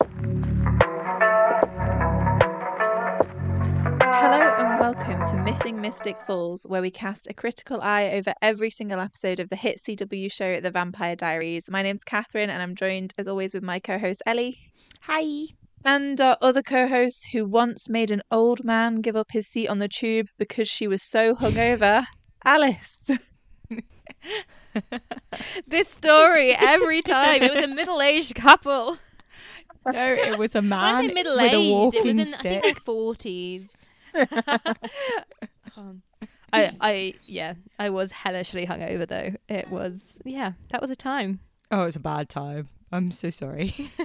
Hello and welcome to Missing Mystic Falls, where we cast a critical eye over every single episode of the hit CW show The Vampire Diaries. My name's Catherine, and I'm joined, as always, with my co host Ellie. Hi. And our other co host, who once made an old man give up his seat on the tube because she was so hungover, Alice. this story every time. It was a middle-aged couple. No, it was a I man with middle-aged, a it was walking in I think stick. their forties. um, I, I, yeah, I was hellishly hungover though. It was, yeah, that was a time. Oh, it was a bad time. I'm so sorry.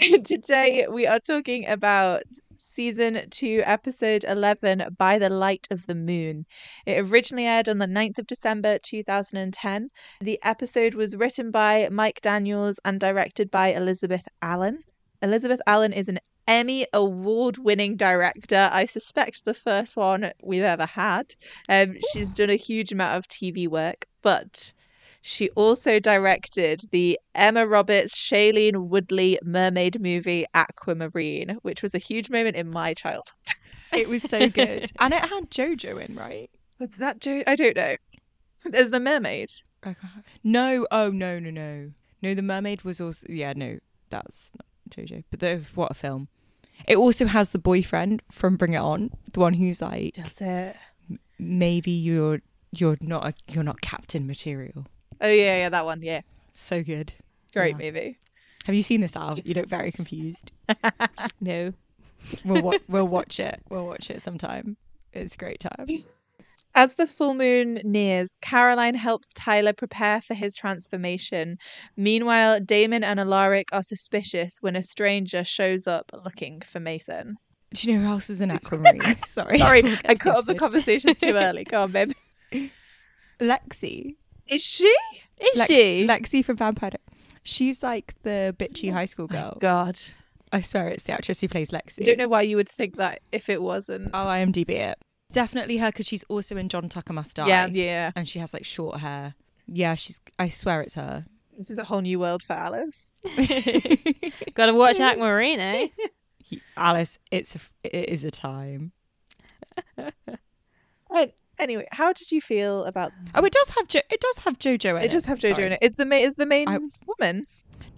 Today, we are talking about season 2, episode 11, By the Light of the Moon. It originally aired on the 9th of December 2010. The episode was written by Mike Daniels and directed by Elizabeth Allen. Elizabeth Allen is an Emmy award winning director. I suspect the first one we've ever had. Um, she's done a huge amount of TV work, but she also directed the Emma Roberts, Shailene Woodley mermaid movie Aquamarine, which was a huge moment in my childhood. it was so good. and it had Jojo in, right? Was that Joe? I don't know. There's the mermaid. No, oh, no, no, no. No, The Mermaid was also. Yeah, no, that's not Jojo. But the, what a film. It also has the boyfriend from Bring It On, the one who's like, Does it? maybe you're you're not a, you're not captain material. Oh yeah, yeah, that one. Yeah, So good. great Yeah. movie. Have you seen this, Al? You look very confused. No, We'll wa- we'll watch it. We'll watch it sometime. It's a great time. As the full moon nears, Caroline helps Tyler prepare for his transformation. Meanwhile, Damon and Alaric are suspicious when a stranger shows up looking for Mason. Do you know who else is in Aquamarine? Sorry. Sorry, I cut off the conversation too early. Go on, babe. Lexi. Is she? is Lex- she? Lexi from Vampire. Di- She's like the bitchy high school girl. God. I swear it's the actress who plays Lexi. I don't know why you would think that if it wasn't. I'll IMDb it. Definitely her because she's also in John Tucker Must Die. Yeah, yeah. And she has like short hair. Yeah, she's. I swear it's her. This is a whole new world for Alice. Got to watch Aquamarine, eh? He- Alice, it's a, it is a time. And anyway, how did you feel about? Oh, it does have jo- it does have JoJo in it. It does have JoJo Sorry. in it. Is the ma- is the main I- woman?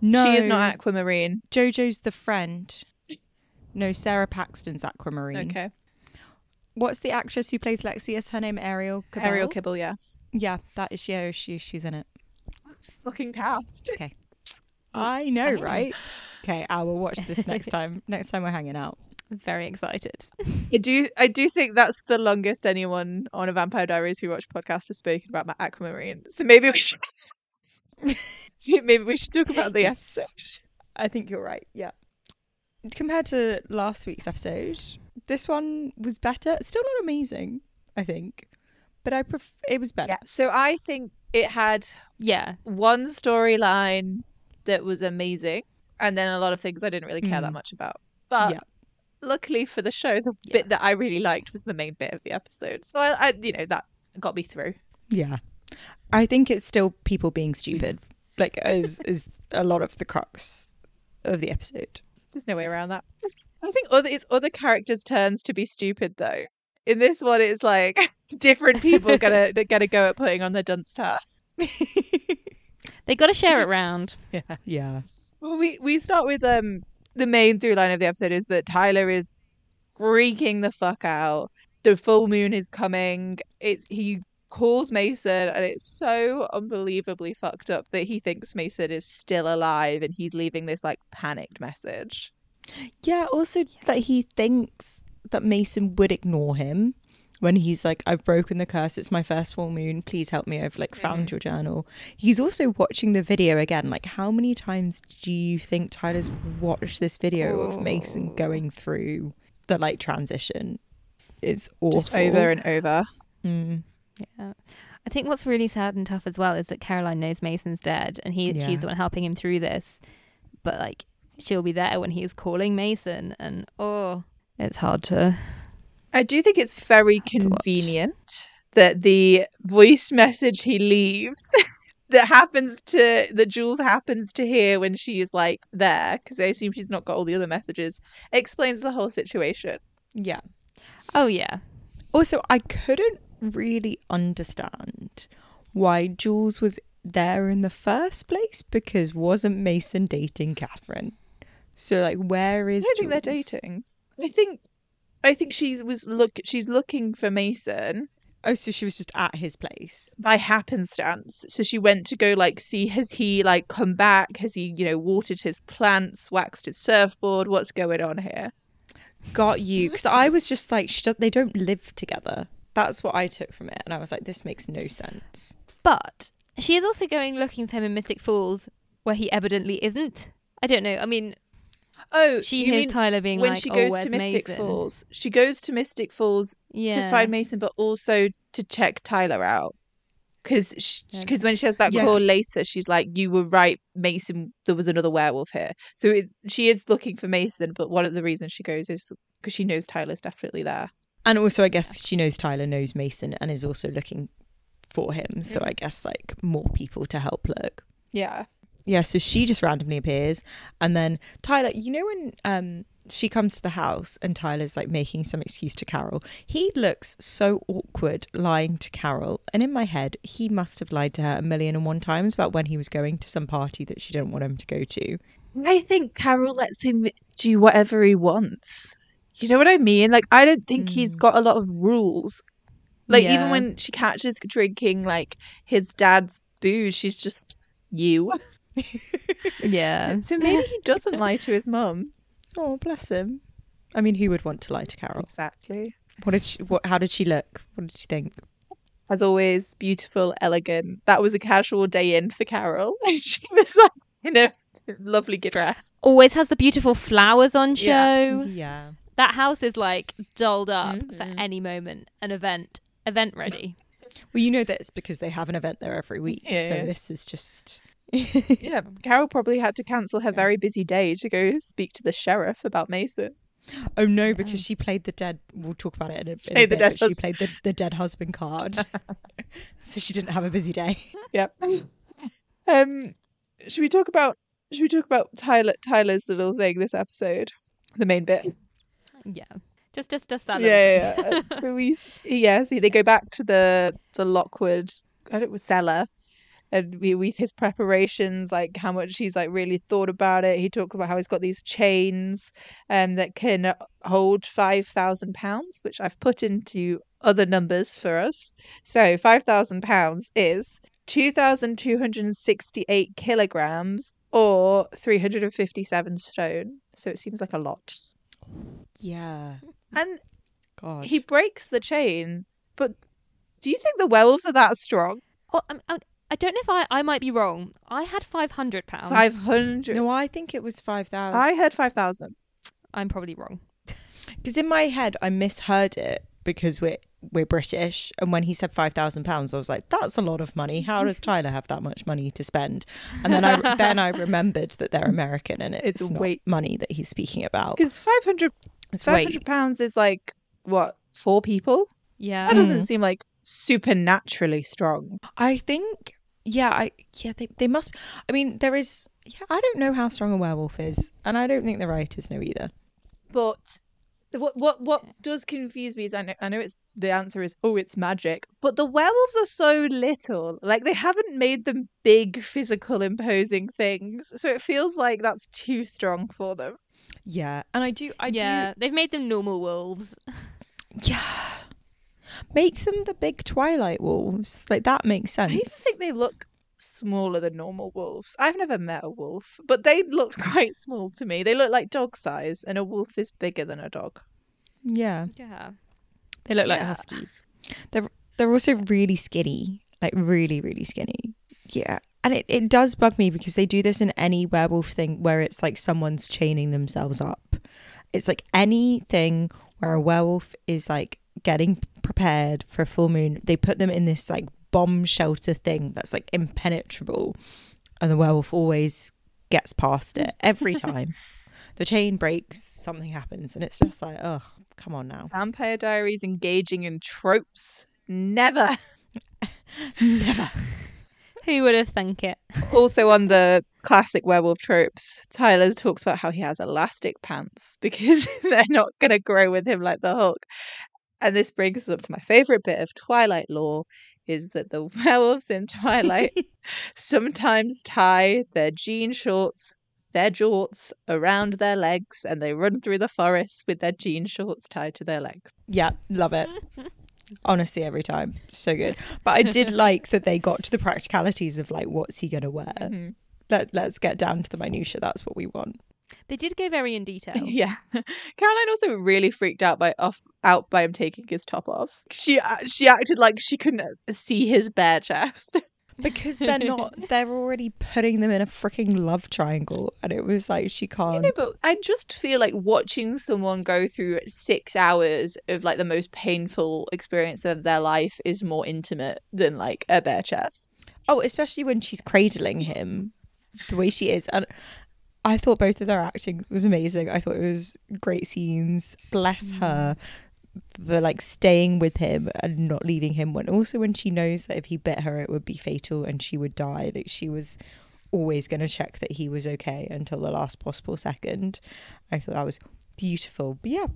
No, She is not Aquamarine. JoJo's the friend. No, Sara Paxton's Aquamarine. Okay, What's the actress who plays Lexi? Is her name Ariel? Cabell? Arielle Kebbel. Yeah. Yeah, that is she. She she's in it. Fucking cast. Okay. I know, right? Okay, I will watch this next time. Next time we're hanging out. Very excited. I do. I do think that's the longest anyone on a Vampire Diaries who watch podcast has spoken about my Aquamarine. So maybe we should. maybe we should talk about the episode. I think you're right. Yeah. Compared to last week's episode, this one was better. Still not amazing, I think, but I pref- it was better. Yeah. So I think it had Yeah, one storyline that was amazing, and then a lot of things I didn't really care that Mm. much about. But Yeah. Luckily for the show, the Yeah. bit that I really liked was the main bit of the episode. So I, I you know, that got me through. Yeah. I think it's still people being stupid, like as is a lot of the crux of the episode. There's no way around that. I think other it's other characters' turns to be stupid though. In this one, it's like different people gonna gonna go at putting on their dunce hat. they got to share it round. yeah. Yes. Well, we we start with um the main through line of the episode is that Tyler is freaking the fuck out. The full moon is coming. It's he calls Mason, and it's so unbelievably fucked up that he thinks Mason is still alive, and he's leaving this like panicked message. Yeah, also that he thinks that Mason would ignore him when he's like, I've broken the curse, it's my first full moon, please help me, I've like found your journal. He's also watching the video again. Like, how many times do you think Tyler's watched this video of Mason going through the like transition? It's awful. Just over and over. Mm. Yeah. I think what's really sad and tough as well is that Caroline knows Mason's dead and he Yeah. she's the one helping him through this. But like she'll be there when he's calling Mason and oh it's hard to I do think it's very convenient that the voice message he leaves that happens to that Jules happens to hear when she's like there because I assume she's not got all the other messages explains the whole situation. Yeah. Oh yeah. Also, I couldn't really understand why Jules was there in the first place because wasn't Mason dating Catherine? So like, where is? I don't think they're dating. I think I think she's was look she's looking for Mason Oh, so she was just at his place. by happenstance. So she went to go like see has he like come back? Has he, you know, watered his plants, waxed his surfboard? What's going on here? Got you? Because I was just like, sh- they don't live together. That's what I took from it, and I was like, this makes no sense. But she is also going looking for him in Mystic Falls, where he evidently isn't. I don't know. I mean, Oh, she you hears mean Tyler being when like, she "Oh, goes where's to Mystic Mason?" Falls. She goes to Mystic Falls yeah. to find Mason, but also to check Tyler out. Because because when she has that Yeah. call later, she's like, "You were right, Mason. There was another werewolf here." So it, she is looking for Mason, but one of the reasons she goes is because she knows Tyler's definitely there. And also, I guess she knows Tyler knows Mason and is also looking for him. So I guess like more people to help look. Yeah, Yeah, so she just randomly appears, and then Tyler. You know when um she comes to the house and Tyler's like making some excuse to Carol. He looks so awkward lying to Carol, and in my head, he must have lied to her a million and one times about when he was going to some party that she didn't want him to go to. I think Carol lets him do whatever he wants. You know what I mean? Like, I don't think he's got a lot of rules. Like, even when she catches drinking like his dad's booze, she's just you. Yeah. So, so maybe he doesn't lie to his mum. Oh, bless him. I mean, who would want to lie to Carol? Exactly. What did she? What? How did she look? What did she think? As always, beautiful, elegant. That was a casual day in for Carol. And she was like in a lovely dress. Always has the beautiful flowers on show. Yeah. Yeah. That house is like dolled up for Mhm. any moment, an event, event ready. Well, you know that it's because they have an event there every week. Yeah, so yeah. this is just. Yeah, Carol probably had to cancel her very busy day to go speak to the sheriff about Mason. Oh no, because she played the dead. We'll talk about it in a, in a Played the bit. dead but she played the, the dead husband card, so she didn't have a busy day. Yep. Um, should we talk about should we talk about Tyler Tyler's little thing this episode, the main bit? Yeah. Just just just that yeah, yeah, thing. yeah. so we yeah see they go back to the the Lockwood I don't know cellar and we we see his preparations like how much he's like really thought about it he talks about how he's got these chains um that can hold five thousand pounds which I've put into other numbers for us so five thousand pounds is two thousand two hundred and sixty eight kilograms or three hundred and fifty seven stone so it seems like a lot Yeah. and God. he breaks the chain, but do you think the werewolves are that strong? Well, I'm, I, I don't know if I, I might be wrong. I had five hundred pounds. Five hundred. No, I think it was five thousand. I heard five thousand. I'm probably wrong. because in my head I misheard it because we're we're British, and when he said five thousand pounds, I was like, "That's a lot of money. How does Tyler have that much money to spend?" And then I then I remembered that they're American, and it's, It's not weight. money that he's speaking about. Because 500, It's 500 pounds is like what four people? Yeah. That doesn't Mm. seem like supernaturally strong. I think, yeah, I yeah they they must. I mean, there is. Yeah, I don't know how strong a werewolf is, and I don't think the writers know either. But the- what what what does confuse me is I know I know it's the answer is oh it's magic, but the werewolves are so little. Like they haven't made them big, physical, imposing things, so it feels like that's too strong for them. Yeah, and I do. I yeah. They've made them normal wolves. Yeah. Make them the big Twilight wolves. Like that makes sense. I even think they look smaller than normal wolves. I've never met a wolf, but they look quite small to me. They look like dog size, and a wolf is bigger than a dog. yeah, Yeah. they look like Yeah. huskies. They're they're also really skinny, like really really skinny. Yeah, and it, it does bug me because they do this in any werewolf thing where it's like someone's chaining themselves up. It's like anything where a werewolf is like getting prepared for a full moon, they put them in this like bomb shelter thing that's like impenetrable, and the werewolf always gets past it every time. the chain breaks, something happens, and it's just like, oh, come on now. Vampire Diaries engaging in tropes. Never. Never. Who would have thunk it? also on the classic werewolf tropes, Tyler talks about how he has elastic pants because they're not going to grow with him like the Hulk. And this brings us up to my favorite bit of Twilight lore is that the werewolves in Twilight sometimes tie their jean shorts, their jorts around their legs and they run through the forest with their jean shorts tied to their legs. Yeah, love it. Honestly, every time. So good. But I did like that they got to the practicalities of like, what's he going to wear? Mhm. Let, let's get down to the minutiae. That's what we want. They did go very in detail. Yeah, Caroline also really freaked out by off out by him taking his top off. She uh, she acted like she couldn't see his bare chest. Because they're not, they're already putting them in a freaking love triangle. And it was like, she can't. know, but I just feel like watching someone go through six hours of like the most painful experience of their life is more intimate than like a bare chest. Oh, especially when she's cradling him the way she is. And I thought both of their acting was amazing. I thought it was great scenes. Bless mm. her for like staying with him and not leaving him when also when she knows that if he bit her it would be fatal and she would die. Like she was always gonna check that he was okay until the last possible second. I thought that was beautiful. But yeah,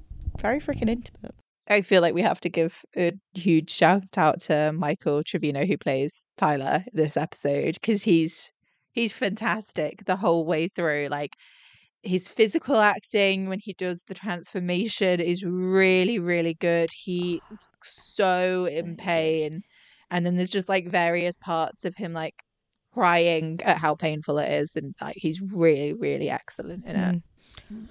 very freaking intimate. I feel like we have to give a huge shout out to Michael Trevino who plays Tyler this episode because he's he's fantastic the whole way through. Like his physical acting when he does the transformation is really really good. He looks so So in pain, and then there's just like various parts of him like crying at how painful it is, and like he's really really excellent in it. Mm.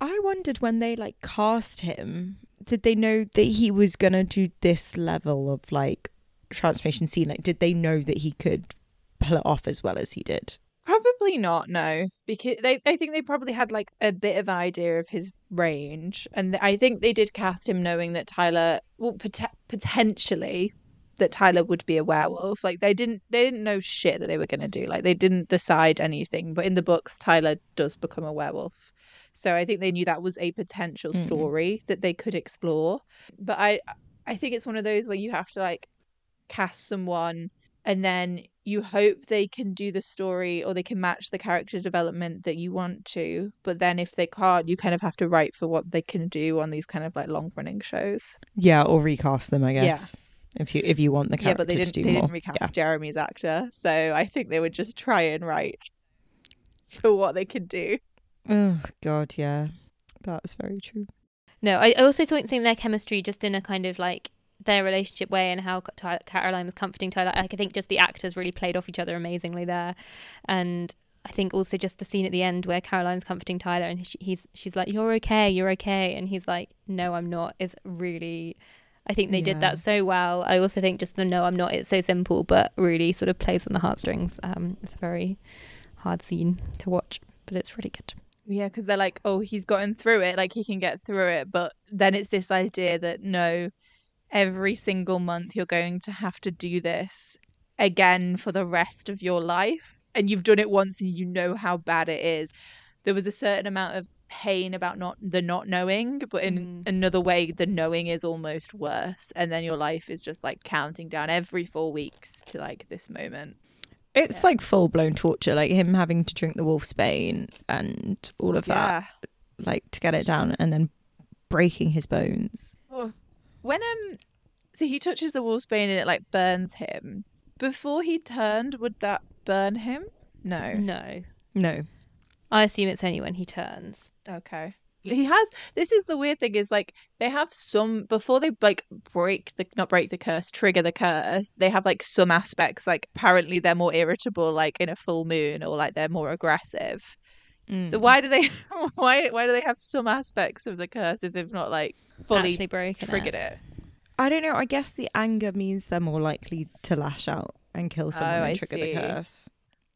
I wondered when they like cast him, did they know that he was gonna do this level of like transformation scene? Like, did they know that he could pull it off as well as he did? Probably not, no, because they I think they probably had like a bit of an idea of his range, and I think they did cast him knowing that Tyler, well, pot- potentially that Tyler would be a werewolf. Like they didn't they didn't know shit that they were gonna do. Like they didn't decide anything, but in the books, Tyler does become a werewolf. So I think they knew that was a potential Mm. story that they could explore. But I I think it's one of those where you have to like cast someone and then you hope they can do the story or they can match the character development that you want to but then if they can't you kind of have to write for what they can do on these kind of like long running shows Yeah, or recast them, I guess Yeah. If you if you want the character yeah but they didn't to they more. didn't recast jeremy's actor so i think they would just try and write for what they could do Oh god, yeah. That's very true. No, I I also think think their chemistry just in a kind of like their relationship way and how Ty- Caroline was comforting Tyler. Like, I think just the actors really played off each other amazingly there, and I think also just the scene at the end where Caroline's comforting Tyler and she, he's she's like, "You're okay, you're okay," and he's like, "No, I'm not." Is really. I think they did that so well. I also think just the no, I'm not. It's so simple, but really sort of plays on the heartstrings. Um, it's a very hard scene to watch, but it's really good. yeah because they're like oh he's gotten through it like he can get through it but then it's this idea that no every single month you're going to have to do this again for the rest of your life and you've done it once and you know how bad it is there was a certain amount of pain about not the not knowing but in Mm. another way the knowing is almost worse and then your life is just like counting down every four weeks to like this moment It's Yeah. like full blown torture, like him having to drink the wolf's bane and all of that, yeah like to get it down, and then breaking his bones. When um, so he touches the wolfsbane and it like burns him. Before he turned, would that burn him? No. No, No, I assume it's only when he turns. Okay. He has. This is the weird thing is like they have some before they like break the not break the curse, trigger the curse. They have like some aspects like apparently they're more irritable like in a full moon or like they're more aggressive. Mm. So why do they why why do they have some aspects of the curse if they've not like fully Actually broken triggered it. it? I don't know. I guess the anger means they're more likely to lash out and kill someone Oh, and I trigger see. the curse.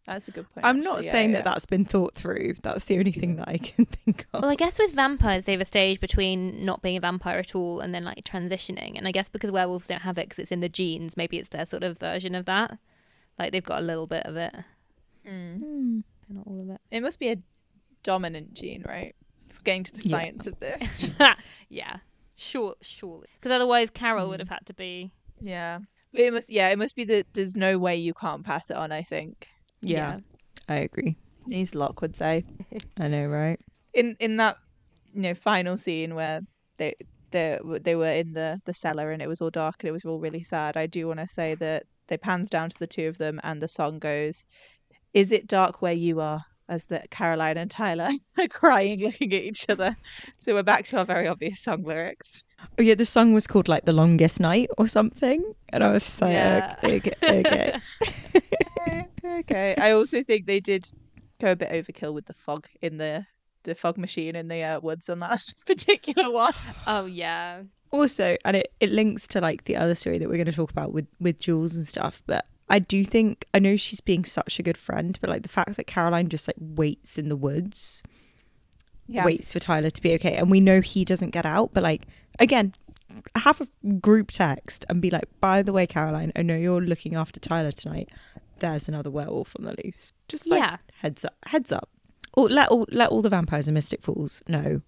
That's a good point. I'm not. Yeah, saying yeah, that that's been thought through. That's the only thing that I can think of. Well, I guess with vampires, they have a stage between not being a vampire at all and then like transitioning. And I guess because werewolves don't have it because it's in the genes, maybe it's their sort of version of that. Like they've got a little bit of it, yeah. Mm. Hmm. not all of it. It must be a dominant gene, right? For getting to the Yeah. science of this. yeah, sure, surely. Because otherwise, Carol would Mm. have had to be. yeah. It must, yeah, it must be that there's no way you can't pass it on. I think, Yeah, I agree. as Locke would say. I know, right? in in that you know final scene where they they they were in the the cellar and it was all dark and it was all really sad i do want to say that they pans down to the two of them and the song goes is it dark where you are as the caroline and tyler are crying looking at each other so we're back to our very obvious song lyrics Oh yeah, the song was called like "The Longest Night" or something, and I was just like, Yeah. okay, okay. okay, okay i also think they did go a bit overkill with the fog in the the fog machine in the uh, woods on that particular one Oh yeah. also and it, it links to like the other story that we're going to talk about with with jules and stuff but i do think i know she's being such a good friend but like the fact that caroline just like waits in the woods yeah. waits for tyler to be okay. And we know he doesn't get out but like again have a group text and be like by the way caroline i know you're looking after tyler tonight. There's another werewolf on the loose. Just like Yeah. heads up heads up. Or let all let all the vampires and mystic falls know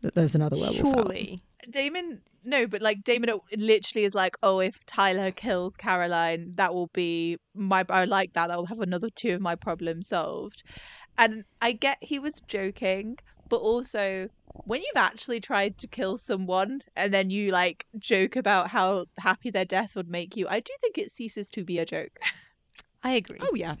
that there's another werewolf out. Surely. Damon, no, but like Damon literally is like, oh, if Tyler kills Caroline, that will be my. I like that. I'll have another two of my problems solved. And I get he was joking, but also when you've actually tried to kill someone and then you like joke about how happy their death would make you, I do think it ceases to be a joke. I agree. Oh yeah.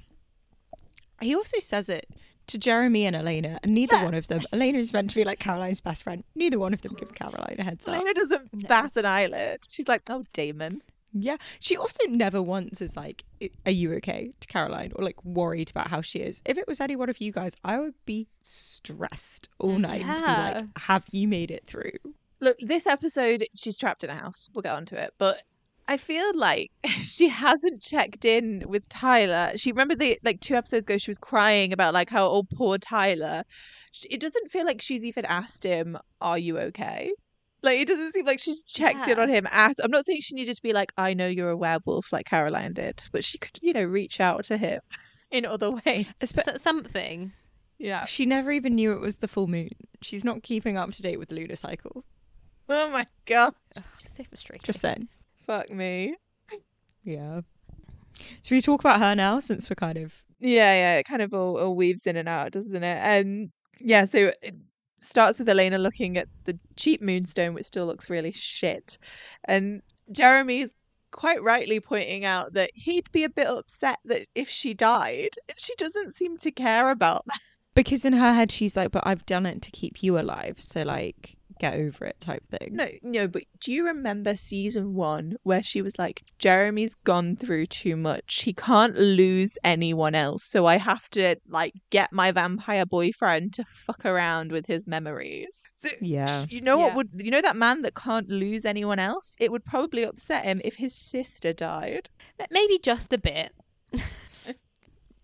He also says it to Jeremy and Elena, and neither Yeah. one of them. Elena is meant to be like Caroline's best friend. Neither one of them give Caroline a heads up. Elena doesn't No. bat an eyelid. She's like, oh, Damon. Yeah, she also never once is like, "Are you okay?" to Caroline, or like worried about how she is. If it was any one of you guys, I would be stressed all mm, night to be like, "Have you made it through?" Look, this episode, she's trapped in a house. We'll get onto it. But I feel like she hasn't checked in with Tyler. She remember the like two episodes ago, she was crying about like how oh poor Tyler. It doesn't feel like she's even asked him, "Are you okay?" Like it doesn't seem like she's checked in on him at. I'm not saying she needed to be like, "I know you're a werewolf," like Caroline did, but she could, you know, reach out to him in other ways. Espe- S- something. Yeah. she never even knew it was the full moon. She's not keeping up to date with the lunar cycle. Oh my god. Ugh, it's so frustrating. Just saying. Fuck me. Yeah. So we talk about her now, since we're kind of Yeah, yeah, it kind of all, all weaves in and out, doesn't it? And yeah, so it starts with Elena looking at the cheap moonstone, which still looks really shit. And Jeremy's quite rightly pointing out that he'd be a bit upset that if she died, and she doesn't seem to care about that. because in her head she's like, "But I've done it to keep you alive, so like get over it," type thing. No, no, but do you remember season one where she was like, Jeremy's gone through too much. He can't lose anyone else. So I have to like get my vampire boyfriend to fuck around with his memories. So, Yeah. You know what Yeah. would you know that man that can't lose anyone else? It would probably upset him if his sister died. M- Maybe just a bit.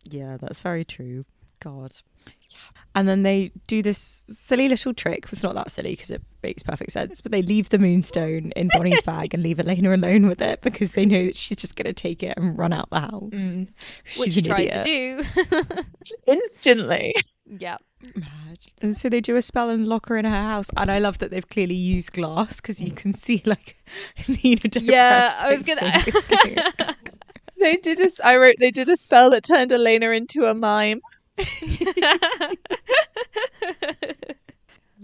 Yeah, that's very true. God. Yeah. And then they do this silly little trick. It's not that silly because it makes perfect sense, but they leave the moonstone in Bonnie's bag and leave Elena alone with it because they know that she's just going to take it and run out the house. Mm. She's Which she an tries idiot. to do. Instantly. yeah. Mad. And so they do a spell and lock her in her house. And I love that they've clearly used glass because you can see like Nina Dobrev. Yeah, I was gonna. They did a s- I wrote they did a spell that turned Elena into a mime.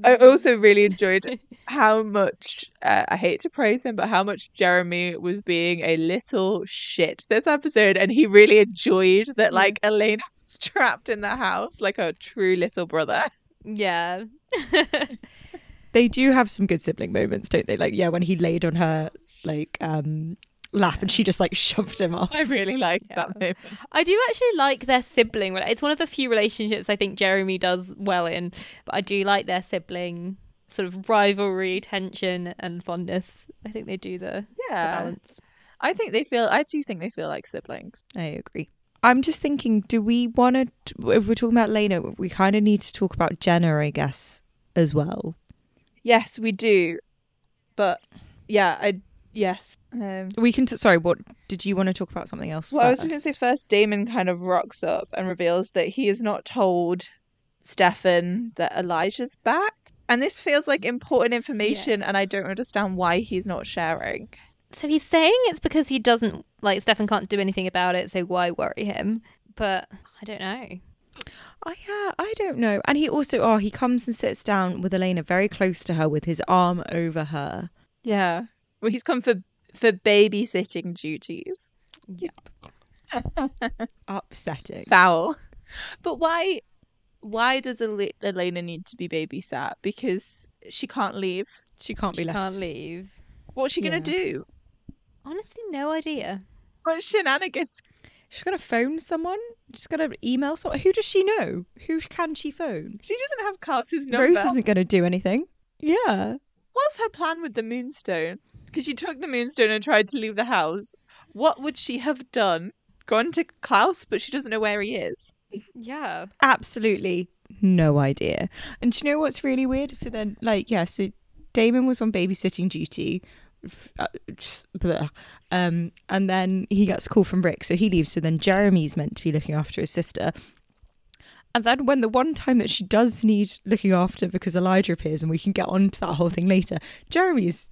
I also really enjoyed how much uh, I hate to praise him, but how much Jeremy was being a little shit this episode, and he really enjoyed that. Like Elena was trapped in the house like a true little brother. yeah. they do have some good sibling moments, don't they? Like, yeah, when he laid on her like um lap and she just like shoved him off. I really liked that moment. I do actually like their sibling. It's one of the few relationships I think Jeremy does well in, but I do like their sibling sort of rivalry, tension, and fondness. I think they do the, the balance. I think they feel. I do think they feel like siblings. I agree. I'm just thinking, do we want to, if we're talking about Lena, we kind of need to talk about Jenna, I guess, as well. Yes, we do, but yeah, I yes. Um, We can, t- sorry, what did you want to talk about something else? Well, I was just going to say first? first, Damon kind of rocks up and reveals that he has not told Stefan that Elijah's back. And this feels like important information, and I don't understand why he's not sharing. So he's saying it's because he doesn't like Stefan can't do anything about it, so why worry him? But I don't know. Oh yeah, I don't know. And he also, oh, he comes and sits down with Elena very close to her with his arm over her. Yeah. Well, he's come for for babysitting duties. Yep. Upsetting. Foul. But why? Why does Ele- Elena need to be babysat? Because she can't leave. She can't be She left. can't leave. What's she gonna do? Honestly, no idea. What shenanigans? She's gonna phone someone. She's gonna email someone. Who does she know? Who can she phone? She doesn't have Klaus's number. Rose isn't gonna do anything. Yeah. What's her plan with the moonstone? Because she took the moonstone and tried to leave the house. What would she have done? Gone to Klaus, but she doesn't know where he is. Yeah. Absolutely no idea. And do you know what's really weird? So then, like, yeah, so Damon was on babysitting duty. f- uh, just blah. Um, and then he gets a call from Rick, so he leaves. So then Jeremy's meant to be looking after his sister. And then when the one time that she does need looking after because Elijah appears, and we can get on to that whole thing later, Jeremy is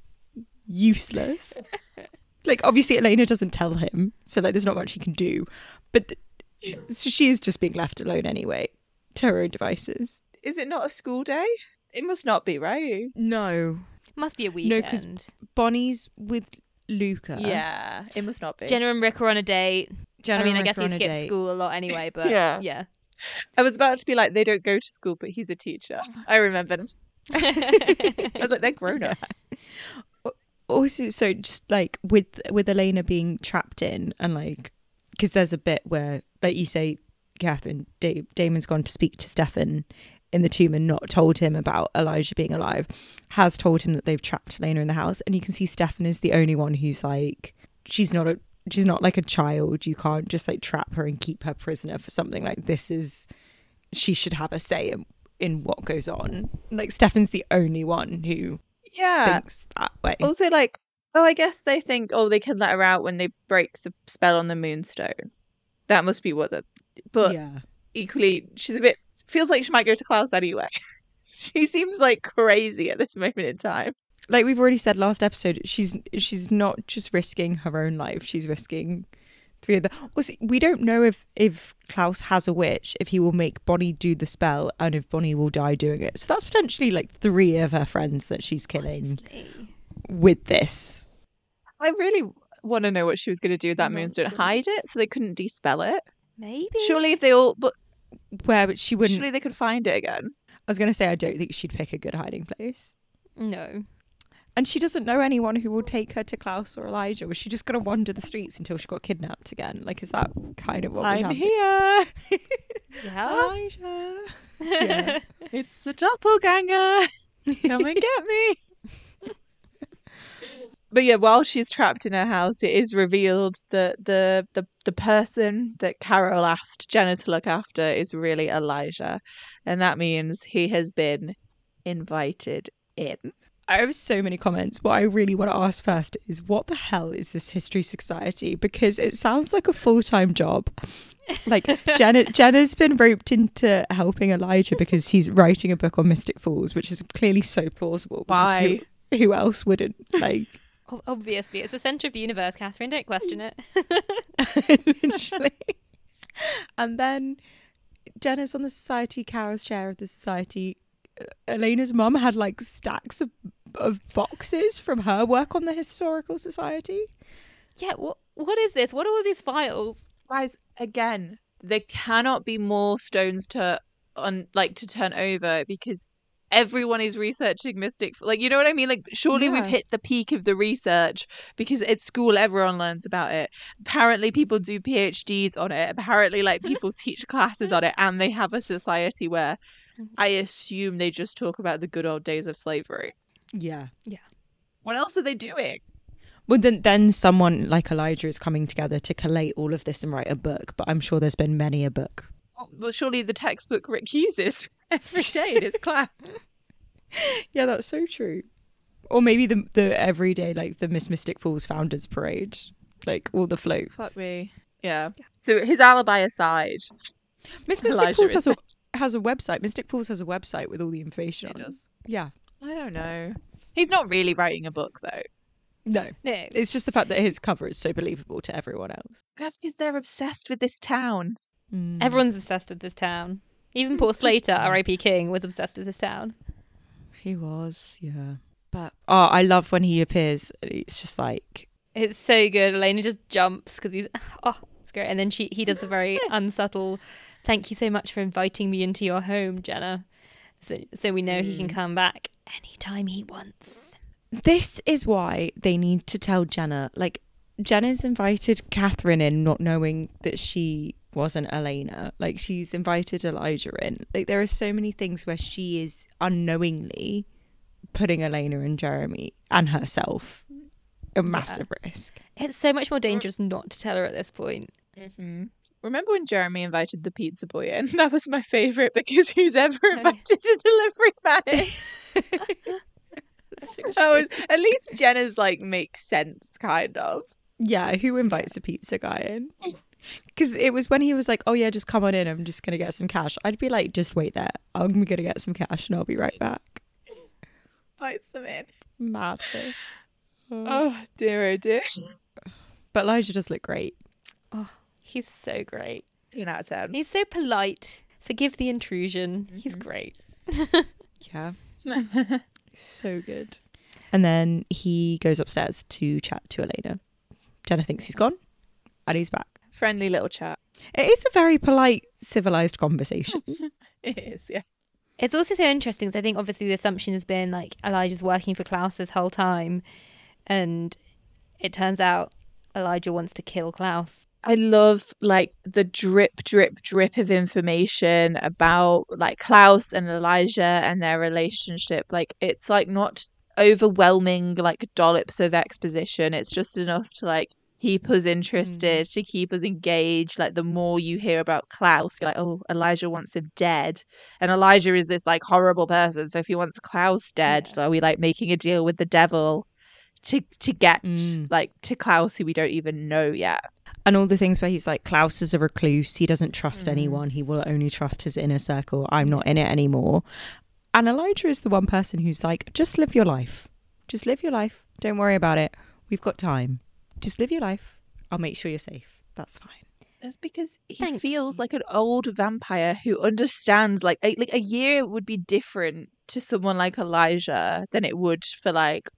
useless. like obviously Elena doesn't tell him, so like there's not much he can do. But th- so she is just being left alone anyway to her own devices. Is it not a school day? It must not be, right? No, Must be a weekend. No, weekend. 'cause- Bonnie's with Luka. Yeah, it must not be. Jenna and Rick are on a date. Jenna I mean, I guess Rick are he skips date. school a lot anyway, but Yeah. yeah. I was about to be like, they don't go to school, but he's a teacher. I remembered. I was like, they're grown ups. Also, so just like with with Elena being trapped in, and like because there's a bit where, like you say, Catherine, da- Damon's gone to speak to Stefan in the tomb and not told him about Elijah being alive, has told him that they've trapped Elena in the house, and you can see Stefan is the only one who's like, she's not a, she's not like a child. You can't just like trap her and keep her prisoner for something like this. Is she should have a say in in what goes on? Like Stefan's the only one who Yeah. thinks that way. Also, like, oh, I guess they think, oh, they can let her out when they break the spell on the moonstone. That must be what the. But yeah. equally, she's a bit. Feels like she might go to Klaus anyway. she seems like crazy at this moment in time. like we've already said last episode, she's she's not just risking her own life; she's risking three of the. Also, we don't know if if Klaus has a witch, if he will make Bonnie do the spell, and if Bonnie will die doing it. So that's potentially like three of her friends that she's killing with this. I really want to know what she was going to do with that moonstone. Nonsense. Hide it so they couldn't dispel it. Maybe. Surely, if they all. But Where would she wouldn't. surely they could find it again. I was going to say I don't think she'd pick a good hiding place. No. And she doesn't know anyone who will take her to Klaus or Elijah. Was she just going to wander the streets until she got kidnapped again? Like, is that kind of what was I'm happening? here. Yeah. Elijah. Yeah. It's the doppelganger. Come and get me. but yeah, while she's trapped in her house, it is revealed that the the the person that Carol asked Jenna to look after is really Elijah, and that means he has been invited in. I have so many comments. What I really want to ask first is what the hell is this History Society? Because it sounds like a full time job. Like Jenna, Jenna's been roped into helping Elijah because he's writing a book on Mystic Falls, which is clearly so plausible. Why? Who, who else wouldn't? Like, Obviously, it's the center of the universe, Catherine. Don't question it. literally. And then Jenna's on the society, Carol's chair of the society. Elena's mum had like stacks of, of boxes from her work on the historical society. yeah. What? What is this? What are all these files? Guys, again, there cannot be more stones to on like to turn over because everyone is researching mystic like you know what i mean like surely we've hit the peak of the research because at school everyone learns about it apparently people do phds on it apparently like people teach classes on it and they have a society where mm-hmm. i assume they just talk about the good old days of slavery Yeah. Yeah. What else are they doing Well, then, then someone like Elijah is coming together to collate all of this and write a book. But I'm sure there's been many a book. Oh, well surely the textbook rick uses every day in his class Yeah, that's so true. Or maybe the the everyday like the Miss Mystic Falls Founders Parade, like all the floats. Fuck me. Yeah. So his alibi aside, Miss Mystic Elijah Falls has a has a website. Mystic Falls has a website with all the information it on. does. Yeah, I don't know. He's not really writing a book though. No. No. It's just the fact that his cover is so believable to everyone else. That's because they're obsessed with this town. Mm. Everyone's obsessed with this town. Even poor Slater, R.I.P. King, was obsessed with this town. He was, yeah. But oh, I love when he appears. It's just like It's so good. Elena just jumps because he's oh, it's great. And then she he does a very unsubtle. Thank you so much for inviting me into your home, Jenna. So so we know he can come back anytime he wants. this is why they need to tell Jenna. Like Jenna's invited Catherine in, not knowing that she wasn't Elena. Like she's invited Elijah in. Like there are so many things where she is unknowingly putting Elena and Jeremy and herself a massive risk. It's so much more dangerous not to tell her at this point. Mm-hmm. Remember when Jeremy invited the pizza boy in? That was my favourite because who's ever invited a delivery man was, at least Jenna's like makes sense, kind of. Yeah, who invites a pizza guy in? Because it was when he was like, "Oh yeah, just come on in. I'm just gonna get some cash." I'd be like, "Just wait there. I'm gonna get some cash, and I'll be right back." Invites them in. Madness. Oh dear, oh dear. But Elijah does look great. Oh. He's so great. Ten out of ten. He's so polite. Forgive the intrusion. He's mm-hmm. great. Yeah, so good. And then he goes upstairs to chat to Elena. Jenna thinks he's gone, and he's back. Friendly little chat. It is a very polite, civilized conversation. It is, yeah. It's also so interesting because I think obviously the assumption has been like Elijah's working for Klaus this whole time, and it turns out Elijah wants to kill Klaus. I love like the drip, drip, drip of information about like Klaus and Elijah and their relationship. Like it's like not overwhelming like dollops of exposition. It's just enough to like keep us interested, to keep us engaged. Like the more you hear about Klaus, you're like, oh, Elijah wants him dead. And Elijah is this like horrible person. So if he wants Klaus dead, Yeah. so are we like making a deal with the devil to to get Mm. like to Klaus who we don't even know yet? And all the things where he's like, Klaus is a recluse. He doesn't trust Mm. anyone. He will only trust his inner circle. I'm not in it anymore. And Elijah is the one person who's like, just live your life. Just live your life. Don't worry about it. We've got time. Just live your life. I'll make sure you're safe. That's fine. It's because he Thank feels like an old vampire who understands like a, like a year would be different to someone like Elijah than it would for like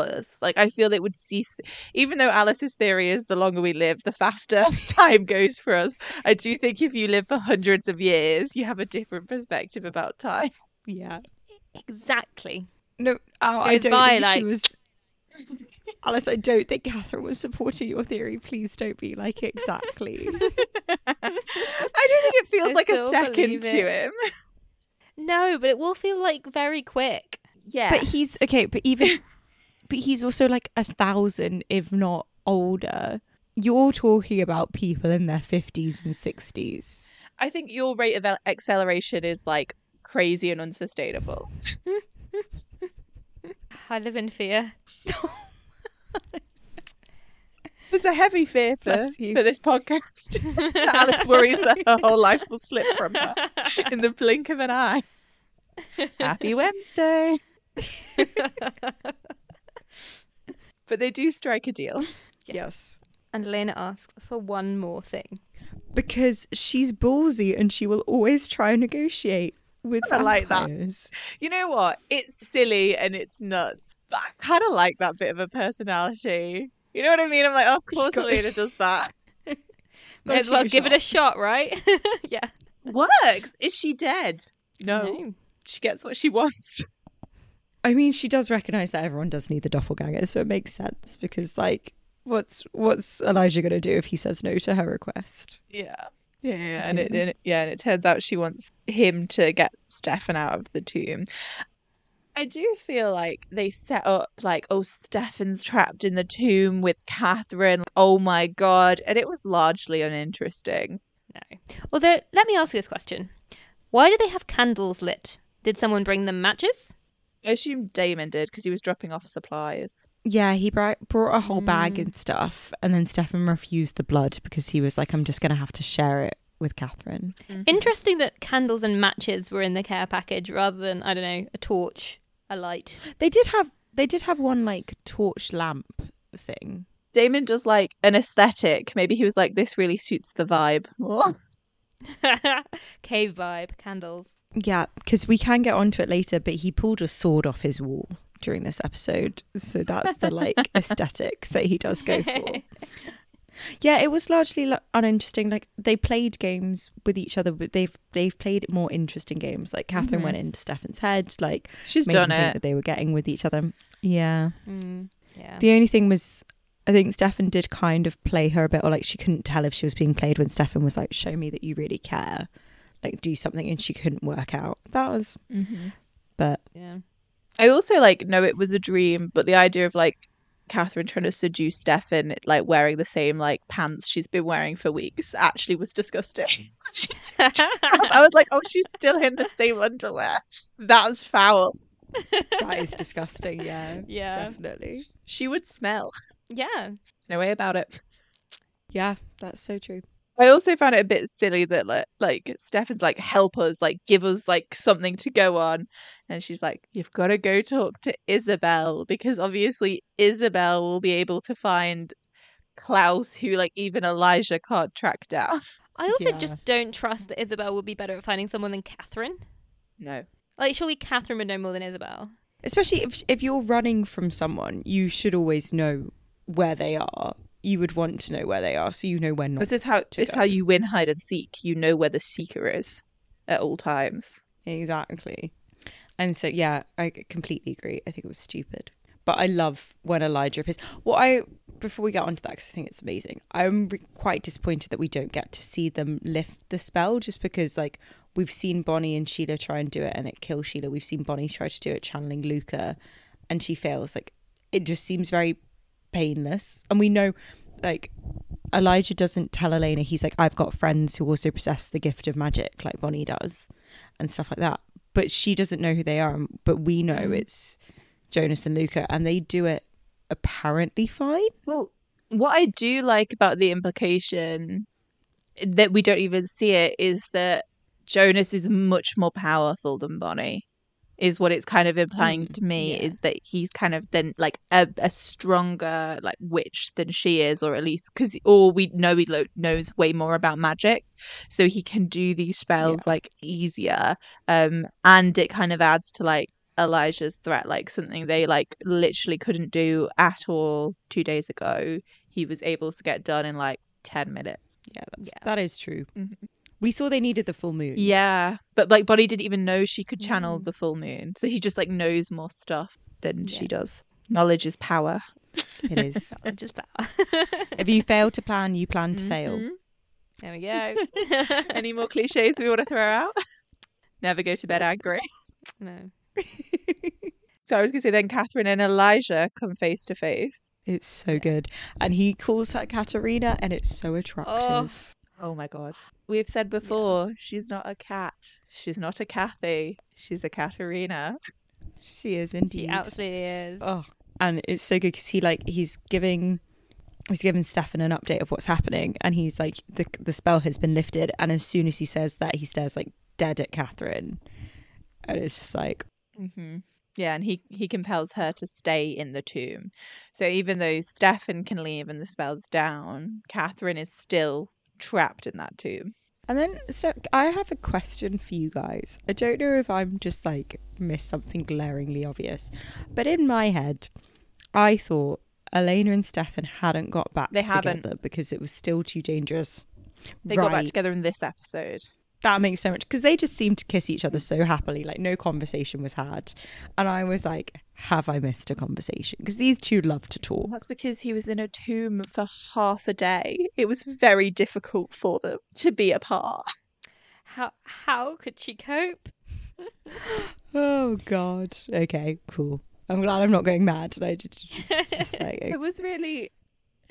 us. Like I feel it would cease even though Alice's theory is the longer we live, the faster time goes for us. I do think if you live for hundreds of years, you have a different perspective about time. Yeah. Exactly. No, oh, I don't by, think like- she was. Alice, I don't think Catherine was supporting your theory. Please don't be like exactly. I don't think it feels I like a second to him. No, but it will feel like very quick. Yeah. but he's okay. But even, but he's also like a thousand, if not older. You're talking about people in their fifties and sixties. I think your rate of acceleration is like crazy and unsustainable. I live in fear. There's a heavy fear for, for this podcast. Alice worries that her whole life will slip from her in the blink of an eye. Happy Wednesday. But they do strike a deal. Yes. And Elena asks for one more thing. Because she's ballsy and she will always try and negotiate with I like that. You know what? It's silly and it's nuts. But I kind of like that bit of a personality. You know what I mean? I'm like, oh, of course got- Elena does that. May as well your give it a shot, right? yeah. Works. Is she dead? No. No. She gets what she wants. I mean, she does recognize that everyone does need the doppelganger, so it makes sense because, like, what's what's Elijah gonna do if he says no to her request? Yeah. Yeah, yeah, and it, and it yeah, and it turns out she wants him to get Stefan out of the tomb. I do feel like they set up like, oh, Stefan's trapped in the tomb with Catherine. Oh my god, and it was largely uninteresting. No. Although, let me ask you this question. Why do they have candles lit? Did someone bring them matches? I assume Damon did because he was dropping off supplies. Yeah, he brought brought a whole bag mm. and stuff, and then Stefan refused the blood because he was like, "I'm just gonna have to share it with Catherine." Mm-hmm. Interesting that candles and matches were in the care package rather than, I don't know, a torch, a light. They did have They did have one like torch lamp thing. Damon does like an aesthetic. Maybe he was like, this really suits the vibe. What? Cave vibe, candles. Yeah, because we can get onto it later, but he pulled a sword off his wall during this episode. So that's the like aesthetic that he does go for. Yeah, it was largely like, uninteresting. Like they played games with each other, but they've they've played more interesting games. Like Catherine Mhm. went into Stefan's head, like She's made done it. that they were getting with each other. Yeah. Mm, yeah. The only thing was, I think Stefan did kind of play her a bit, or like she couldn't tell if she was being played when Stefan was like, "Show me that you really care, like do something," and she couldn't work out. That was, Mm-hmm. but yeah. I also like know it was a dream, but the idea of like Katherine trying to seduce Stefan, like wearing the same like pants she's been wearing for weeks, actually was disgusting. I was like, oh, she's still in the same underwear. That's foul. that is disgusting. Yeah, yeah. definitely. She would smell. Yeah. No way about it. Yeah, that's so true. I also found it a bit silly that like, like Stefan's like help us, like give us like something to go on, and she's like, you've got to go talk to Isobel because obviously Isobel will be able to find Klaus, who like even Elijah can't track down. I also Yeah. just don't trust that Isobel would be better at finding someone than Katherine. No, Like, surely Katherine would know more than Isobel. Especially if if you're running from someone, you should always know where they are. You would want to know where they are, so you know when not. this is how this go. how you win hide and seek. You know where the seeker is at all times. Exactly. And so, yeah, I completely agree. I think it was stupid. But I love when Elijah appears. What I, before we get onto that, because I think it's amazing, I'm re- quite disappointed that we don't get to see them lift the spell just because, like, we've seen Bonnie and Sheila try and do it and it kills Sheila. We've seen Bonnie try to do it channeling Luka and she fails. Like, it just seems very painless. And we know, like, Elijah doesn't tell Elena, he's like, I've got friends who also possess the gift of magic, like Bonnie does, and stuff like that. But she doesn't know who they are. But we know Mm. it's Jonas and Luka, and they do it apparently fine. Well, what I do like about the implication that we don't even see it is that Jonas is much more powerful than Bonnie. Is what it's kind of implying Mm, to me yeah. is that he's kind of then like a, a stronger like witch than she is, or at least because or we know he lo- knows way more about magic, so he can do these spells like easier. Um, and it kind of adds to like Elijah's threat, like something they like literally couldn't do at all two days ago. He was able to get done in like ten minutes. Yeah, that's, Yeah. that is true. Mhm. We saw they needed the full moon. Yeah, but like Bonnie didn't even know she could channel Mm. the full moon, so he just like knows more stuff than she does. Knowledge is power. It is. Just power. if you fail to plan, you plan to fail. Mhm. there we go. Any more cliches we want to throw out? Never go to bed angry. no. So I was gonna say then Katherine and Elijah come face to face. It's so good. And he calls her Katerina, and it's so attractive. Oh my god. We've said before, she's not a cat. She's not a Kathy. She's a Katerina. She is indeed. She absolutely is. Oh, and it's so good because he like he's giving he's giving Stefan an update of what's happening, and he's like the the spell has been lifted, and as soon as he says that, he stares like dead at Katherine, and it's just like mm-hmm. Yeah, and he he compels her to stay in the tomb. So even though Stefan can leave and the spell's down, Katherine is still trapped in that tomb. And then, so I have a question for you guys. I don't know if I'm just like missed something glaringly obvious, but in my head, I thought Elena and Stefan hadn't got back They together haven't. because it was still too dangerous. They got back together in this episode. That makes so much because they just seemed to kiss each other so happily, like no conversation was had, and I was like, "Have I missed a conversation?" Because these two love to talk. That's because he was in a tomb for half a day. It was very difficult for them to be apart. How how could she cope? Oh God. Okay, cool. I'm glad I'm not going mad. And I just, just like There was really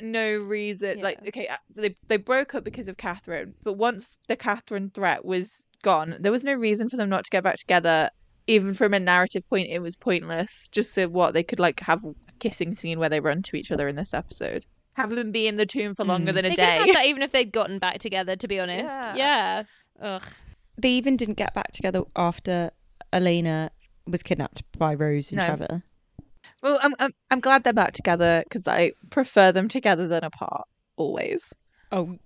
no reason. Like, okay, uh, so they they broke up because of Katherine, but once the Katherine threat was gone, there was no reason for them not to get back together. Even from a narrative point, it was pointless. Just so what they could like have a kissing scene where they run to each other in this episode. Have them be in the tomb for longer Mm. than a They could have day. that even if they'd gotten back together. To be honest, Yeah. yeah. Ugh. they even didn't get back together after Elena was kidnapped by Rose and No. Trevor. Well, I'm I'm, I'm glad they're back together because I prefer them together than apart always. Oh,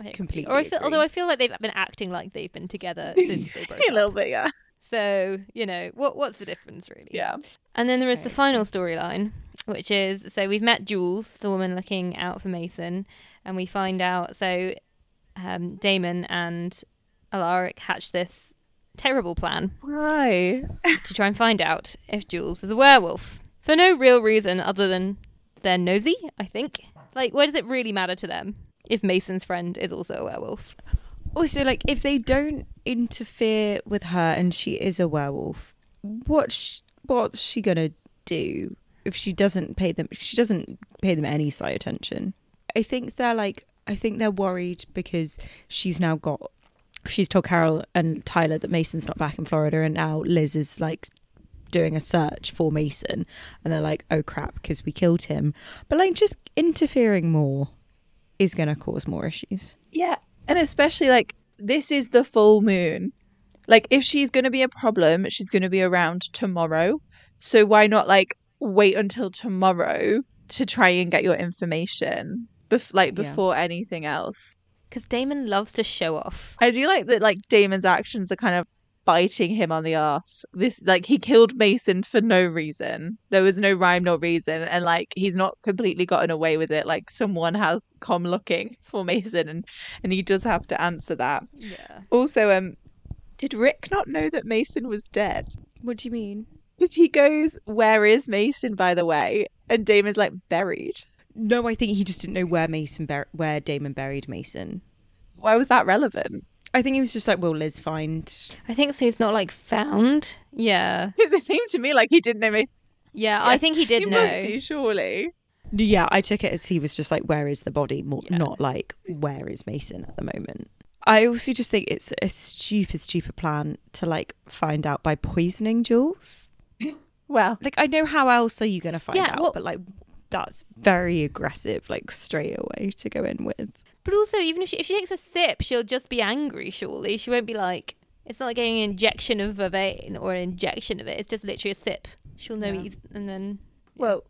I. Completely Or I feel, agree. although I feel like they've been acting like they've been together since they broke a little up. bit, yeah. So you know what? What's the difference, really? Yeah. And then there is the final storyline, which is so we've met Jules, the woman looking out for Mason, and we find out so um, Damon and Alaric hatched this terrible plan Why? to try and find out if Jules is a werewolf for no real reason other than they're nosy. I think. Like, where does it really matter to them if Mason's friend is also a werewolf? Also, like, if they don't interfere with her and she is a werewolf, what's what's she gonna do if she doesn't pay them? She doesn't pay them any slight attention. I think they're like, I think they're worried because she's now got. She's told Carol and Tyler that Mason's not back in Florida, and now Liz is like doing a search for Mason, and they're like, "Oh crap," because we killed him. But like, just interfering more is gonna cause more issues. Yeah, and especially like this is the full moon. Like if she's going to be a problem, she's going to be around tomorrow. So why not like wait until tomorrow to try and get your information bef- like Yeah. before anything else. Because Damon loves to show off. I do like that like Damon's actions are kind of biting him on the ass. This like he killed Mason for no reason. There was no rhyme nor reason and like he's not completely gotten away with it. Like someone has come looking for Mason and and he does have to answer that. Yeah. Also, um, did Rick not know that Mason was dead? What do you mean? Because he goes, "Where is Mason?" By the way, and Damon's like buried. No, I think he just didn't know where Mason bur- where Damon buried Mason. Why was that relevant? I think he was just like, "Will Liz find?" I think so. He's not like found. Yeah. It seemed to me like he didn't know Mason. Yeah, I think he did he know. must do, surely. Yeah, I took it as he was just like, "Where is the body?" More, Yeah. not like, "Where is Mason at the moment?" I also just think it's a stupid, stupid plan to like find out by poisoning Jules. Well, Like, I know how else are you going to find Yeah, out, well- but like, that's very aggressive, like straight away to go in with. But also, even if she, if she takes a sip, she'll just be angry, surely. She won't be like, it's not like getting an injection of Vervain or an injection of it. It's just literally a sip. She'll know Yeah. he's, and then. well,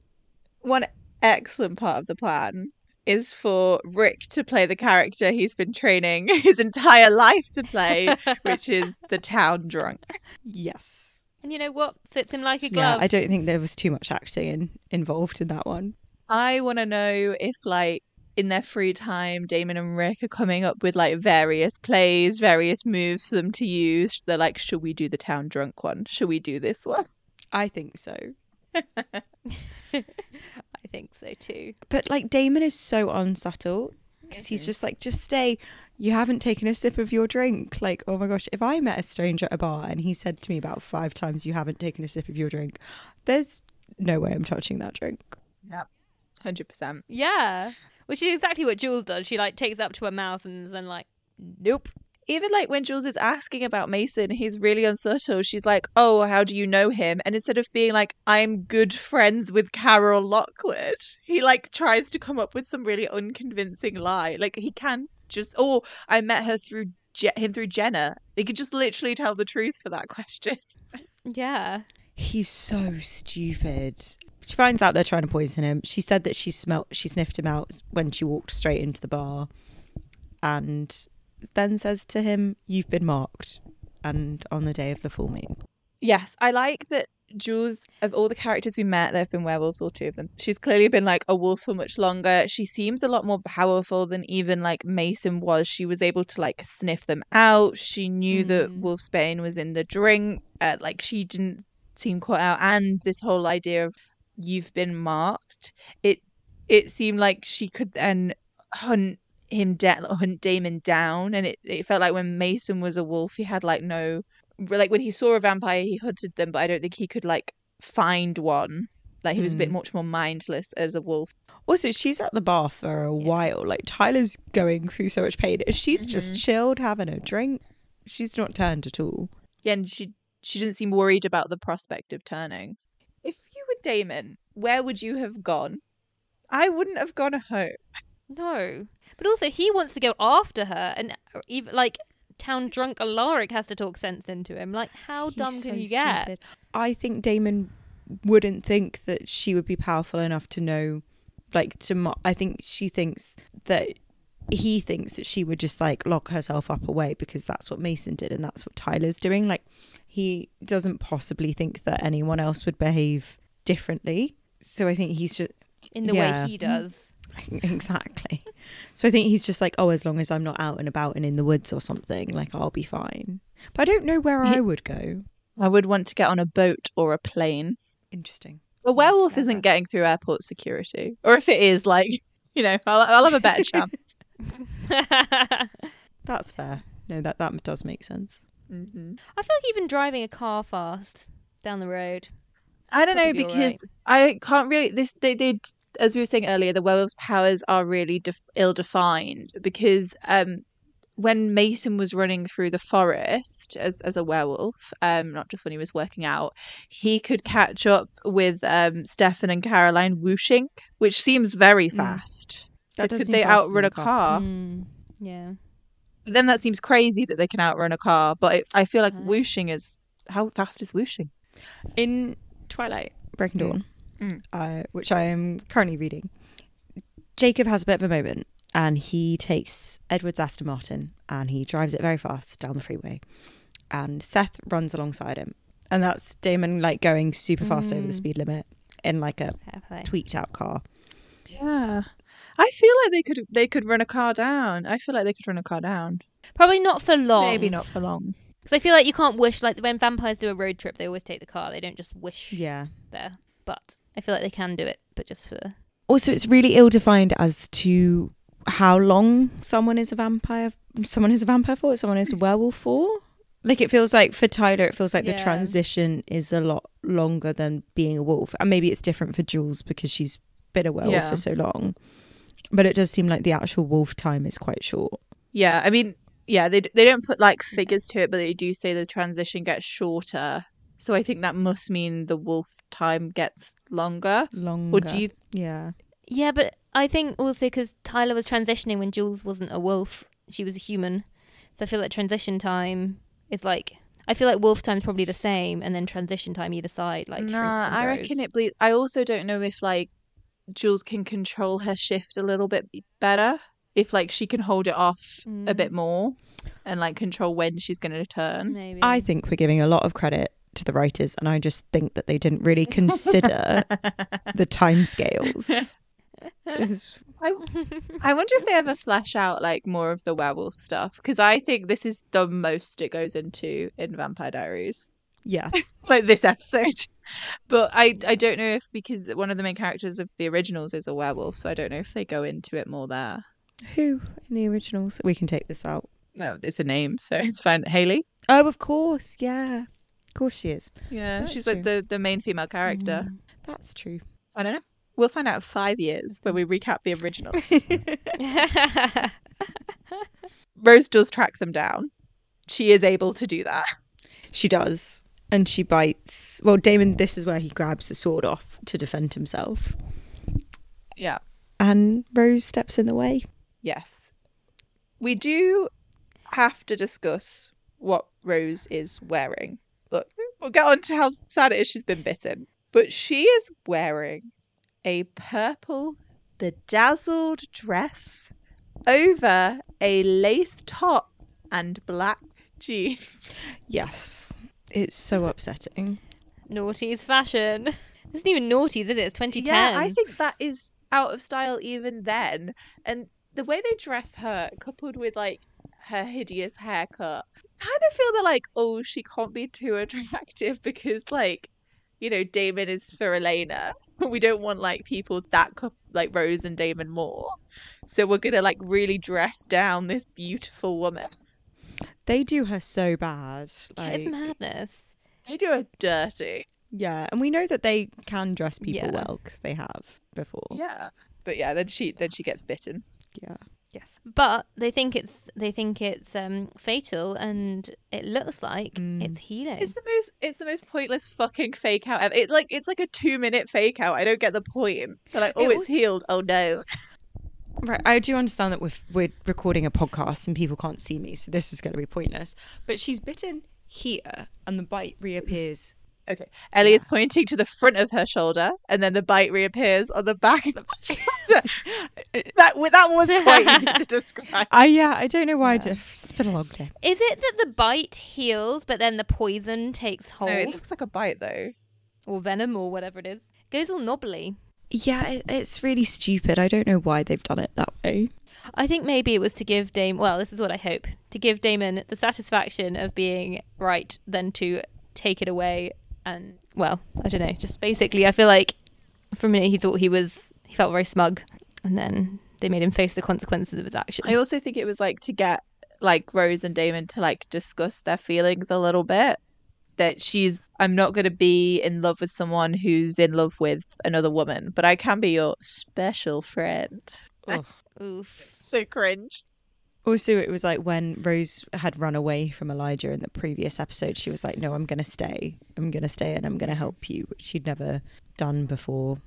one excellent part of the plan is for Rick to play the character he's been training his entire life to play, which is the town drunk. Yes. And you know what? Fits him like a glove. Yeah, glove. I don't think there was too much acting in, involved in that one. I want to know if, like, in their free time, Damon and Rick are coming up with like various plays, various moves for them to use. They're like, should we do the town drunk one? Should we do this one? I think so. I think so too. But like Damon is so unsubtle because he's just like, just stay. You haven't taken a sip of your drink. Like, oh my gosh, if I met a stranger at a bar and he said to me about five times, you haven't taken a sip of your drink, there's no way I'm touching that drink. Yep. 100%. Yeah. Which is exactly what Jules does. She like takes it up to her mouth and is then like, nope. Even like when Jules is asking about Mason, he's really unsubtle. She's like, oh, how do you know him? And instead of being like, I'm good friends with Carol Lockwood, he like tries to come up with some really unconvincing lie. Like he can just, oh, I met her through Je- him through Jenna. They could just literally tell the truth for that question. Yeah. He's so stupid. She finds out they're trying to poison him. She said that she smelt, she sniffed him out when she walked straight into the bar, and then says to him, "You've been marked." And on the day of the full moon, Yes, I like that Jules, of all the characters we met, there have been werewolves, or two of them. She's clearly been like a wolf for much longer. She seems a lot more powerful than even like Mason was. She was able to like sniff them out. She knew that Mm. Wolfsbane was in the drink. Uh, like she didn't seem caught out. And this whole idea of you've been marked, it it seemed like she could then hunt him down, hunt Damon down. And it, it felt like when Mason was a wolf, he had like no like when he saw a vampire he hunted them but i don't think he could like find one like he was a bit Hmm. much more mindless as a wolf also she's at the bar for a while. Like Tyler's going through so much pain, and she's just chilled having a drink. She's not turned at all. yeah and she she didn't seem worried about the prospect of turning if you damon where would you have gone i wouldn't have gone home No. But also, he wants to go after her, and uh, even like town drunk Alaric has to talk sense into him. Like, how He's dumb so can you get? stupid. I think Damon wouldn't think that she would be powerful enough to know, like, to. Mo- I think she thinks that he thinks that she would just like lock herself up away because that's what Mason did and that's what Tyler's doing. Like, he doesn't possibly think that anyone else would behave differently. So I think he's just In the Yeah. way he does. exactly. So I think he's just like, oh, as long as I'm not out and about and in the woods or something, like I'll be fine. But I don't know where Ye- I would go. I would want to get on a boat or a plane. Interesting. A werewolf clever. isn't getting through airport security. Or if it is, like, you know, I'll, I'll have a better chance. That's fair. No, that that does make sense. Mm-hmm. I feel like even driving a car fast down the road. I don't know Probably be all because I can't really. This they they as we were saying earlier, the werewolf's powers are really def- ill defined because um when Mason was running through the forest as as a werewolf, um not just when he was working out, he could catch up with um Stefan and Caroline whooshing, which seems very Mm. fast. So could they outrun a car. car? Mm, yeah. But then that seems crazy that they can outrun a car. But it, I feel like Right. whooshing is how fast is whooshing? In Twilight, Breaking Mm. Dawn, Mm. Uh, which I am currently reading, Jacob has a bit of a moment and he takes Edward's Aston Martin and he drives it very fast down the freeway. And Seth runs alongside him. And that's Damon like going super fast over the Mm. speed limit in like a tweaked out car. Yeah. I feel like they could they could run a car down. I feel like they could run a car down. Probably not for long. Maybe not for long. Because I feel like you can't wish, like when vampires do a road trip, they always take the car. They don't just wish Yeah. there. But I feel like they can do it, but just for. Also, it's really ill defined as to how long someone is a vampire. Someone is a vampire for. Someone is a werewolf for. Like it feels like for Tyler, it feels like the transition is a lot longer than being a wolf, and maybe it's different for Jules because she's been a werewolf Yeah. for so long. But it does seem like the actual wolf time is quite short. Yeah, I mean, yeah, they they don't put like figures to it, but they do say the transition gets shorter. So I think that must mean the wolf time gets longer. Longer. Or do you? Yeah. Yeah, but I think also because Tyler was transitioning when Jules wasn't a wolf, she was a human. So I feel like transition time is like. I feel like wolf time's probably the same, and then transition time either side, like. nah, and I grows. reckon it bleeds. I also don't know if like Jules can control her shift a little bit better. If like she can hold it off a Mm. bit more, and like control when she's going to turn. Maybe. I think we're giving a lot of credit to the writers, and I just think that they didn't really consider the timescales. It's- I I wonder if they ever flesh out like more of the werewolf stuff because I think this is the most it goes into in Vampire Diaries. yeah. like this episode. But I I don't know if because one of the main characters of the originals is a werewolf, so I don't know if they go into it more there. Who in the originals? We can take this out. No, it's a name, so it's fine. Hayley. Oh, of course, yeah. Of course she is. Yeah, That's she's true. like the the main female character. Mm. That's true. I don't know. We'll find out in five years when we recap the originals. Rose does track them down. She is able to do that. She does. And she bites. Well, Damon, this is where he grabs the sword off to defend himself. Yeah. And Rose steps in the way. Yes. We do have to discuss what Rose is wearing. Look, we'll get on to how sad it is she's been bitten. But she is wearing a purple bedazzled dress over a lace top and black jeans. Yes. It's so upsetting. Noughties fashion. This isn't even noughties, is it? It's 2010. Yeah, I think that is out of style even then. And the way they dress her, coupled with like her hideous haircut, kind of feel they're like, oh, she can't be too attractive because like, you know, Damon is for Elena. We don't want like people that cou- like Rose and Damon more. So we're gonna like really dress down this beautiful woman. They do her so bad. Yeah, it's madness. They do her dirty. yeah. And we know that they can dress people Yeah. well because they have before. Yeah. But yeah, then she then she gets bitten. Yeah. Yes. But they think it's they think it's um fatal and it looks like Mm. it's healing. It's the most it's the most pointless fucking fake out ever. It like it's like a two minute fake out. I don't get the point. They're like, oh, It it's was- healed. Oh no. Right, I do understand that we're we're recording a podcast and people can't see me, so this is going to be pointless. But she's bitten here, and the bite reappears Okay. Ellie is pointing to the front of her shoulder, and then the bite reappears on the back of the shoulder. Uh, uh, that that was quite easy to describe. I yeah, I don't know why. Yeah. I just, it's been a long day. Is it that the bite heals, but then the poison takes hold, No, it looks like a bite though. or venom, or whatever it is? It Goes all knobbly. Yeah, it, it's really stupid. I don't know why they've done it that way. I think maybe it was to give Dame. Well, this is what I hope to give Damon the satisfaction of being right, than to take it away. And well, I don't know. Just basically, I feel like for a minute he thought he was. He felt very smug, and then they made him face the consequences of his actions. I also think it was like to get like Rose and Damon to like discuss their feelings a little bit. That she's, I'm not going to be in love with someone who's in love with another woman, but I can be your special friend. Oof. So cringe. Also, it was like when Rose had run away from Elijah in the previous episode, she was like, No, I'm going to stay. I'm going to stay and I'm going to help you, which she'd never done before.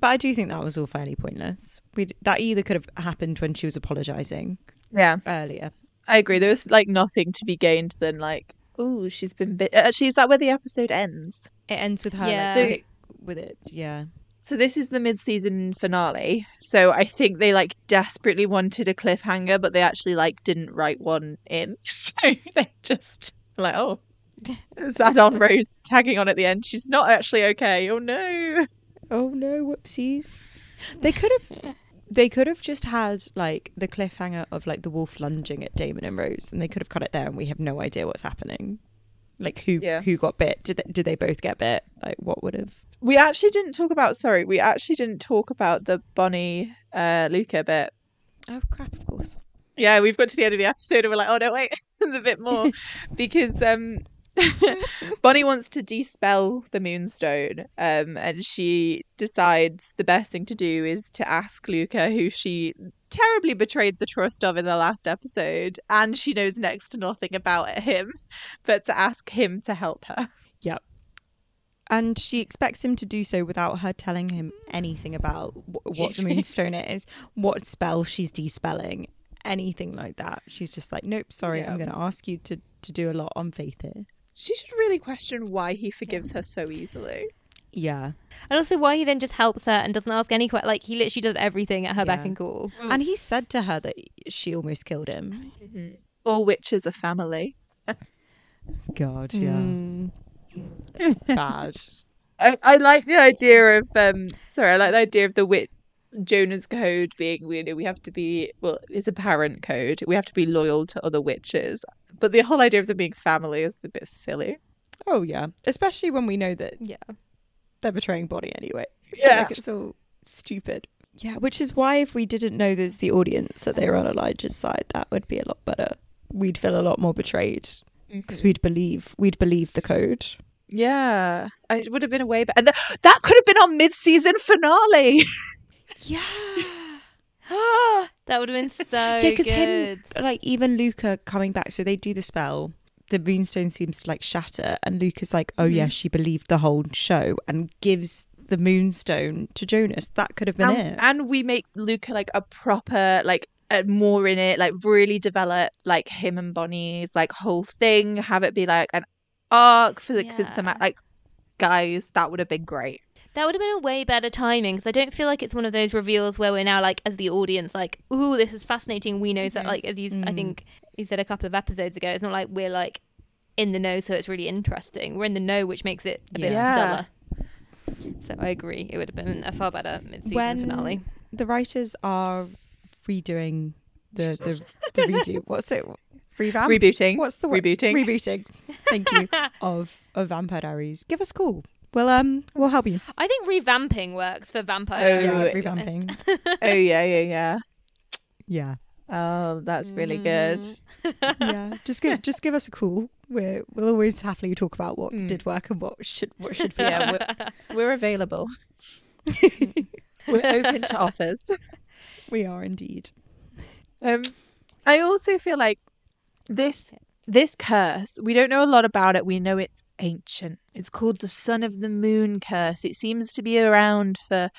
But I do think that was all fairly pointless. we that either could have happened when she was apologising Yeah, earlier. I agree. There was like nothing to be gained than like, oh, she's been bit. Uh, actually, is that where the episode ends? It ends with her Yeah. like, So- with it. Yeah. So this is the mid-season finale. So I think they like desperately wanted a cliffhanger, but they actually like didn't write one in. So they just like, oh, sad on Rose tagging on at the end. She's not actually okay. Oh no. Oh no, whoopsies. They could have they could have just had like the cliffhanger of like the wolf lunging at Damon and Rose and they could have cut it there and we have no idea what's happening. Like who Yeah. who got bit? Did they, did they both get bit? Like what would have We actually didn't talk about. Sorry, we actually didn't talk about the Bonnie uh, Luka bit. Oh crap, of course. Yeah, we've got to the end of the episode and we're like, oh no, wait, there's a bit more because um, Bonnie wants to dispel the Moonstone, um, and she decides the best thing to do is to ask Luka, who she terribly betrayed the trust of in the last episode, and she knows next to nothing about him, but to ask him to help her. Yep. And she expects him to do so without her telling him anything about wh- what the moonstone is, what spell she's despelling, anything like that. She's just like, nope, sorry, Yeah. I'm going to ask you to, to do a lot on faith here. She should really question why he forgives her so easily. Yeah. And also why he then just helps her and doesn't ask any questions. Like he literally does everything at her beck and call. And he said to her that she almost killed him. All witches are family. God, Mm. Bad. I, I like the idea of um sorry, I like the idea of the wit Jonah's code being you know, we have to be well, it's a parent code. We have to be loyal to other witches. But the whole idea of them being family is a bit silly. Oh, yeah. Especially when we know that Yeah. they're betraying Bonnie anyway. So, Yeah. like, it's all stupid. Yeah, which is why if we didn't know there's the audience that they were on Elijah's side, that would be a lot better. We'd feel a lot more betrayed because mm-hmm. we'd believe we'd believe the code. Yeah. It would have been a way better. And th- that could have been our mid season finale. Yeah. that would have been so yeah, because him, like even Luka coming back, so they do the spell. The moonstone seems to like shatter, and Luka's like, "Oh yeah, mm-hmm. she believed the whole show," and gives the moonstone to Jonas. That could have been and, it. and we make Luka like a proper like more in it, like really develop like him and Bonnie's like whole thing. Have it be like an arc for like since the ma- like guys, that would have been great. That would have been a way better timing because I don't feel like it's one of those reveals where we're now like, as the audience, like, ooh, this is fascinating. We know that, like, as you, I Mm. think you said a couple of episodes ago, it's not like we're like in the know, so it's really interesting. We're in the know, which makes it a bit Yeah. duller. So I agree, it would have been a far better mid-season When- finale. the writers are redoing the the, the redo. What's it? Revamp. Rebooting. What's the word? Rebooting. Rebooting. Thank you. of of Vampire Diaries. Give us a call. Well, um, we'll help you. I think revamping works for Vampire. Oh, Diaries, Yeah, to be honest. revamping. oh yeah, yeah, yeah. Yeah, Oh, that's really good. Mm. yeah. Just give just give us a call. We're we'll always happily talk about what Mm. did work and what should what should be. Yeah, we're, we're available. we're open to offers. We are indeed. Um, I also feel like this this curse. We don't know a lot about it. We know it's ancient. It's called the Sun and the Moon curse. It seems to be around for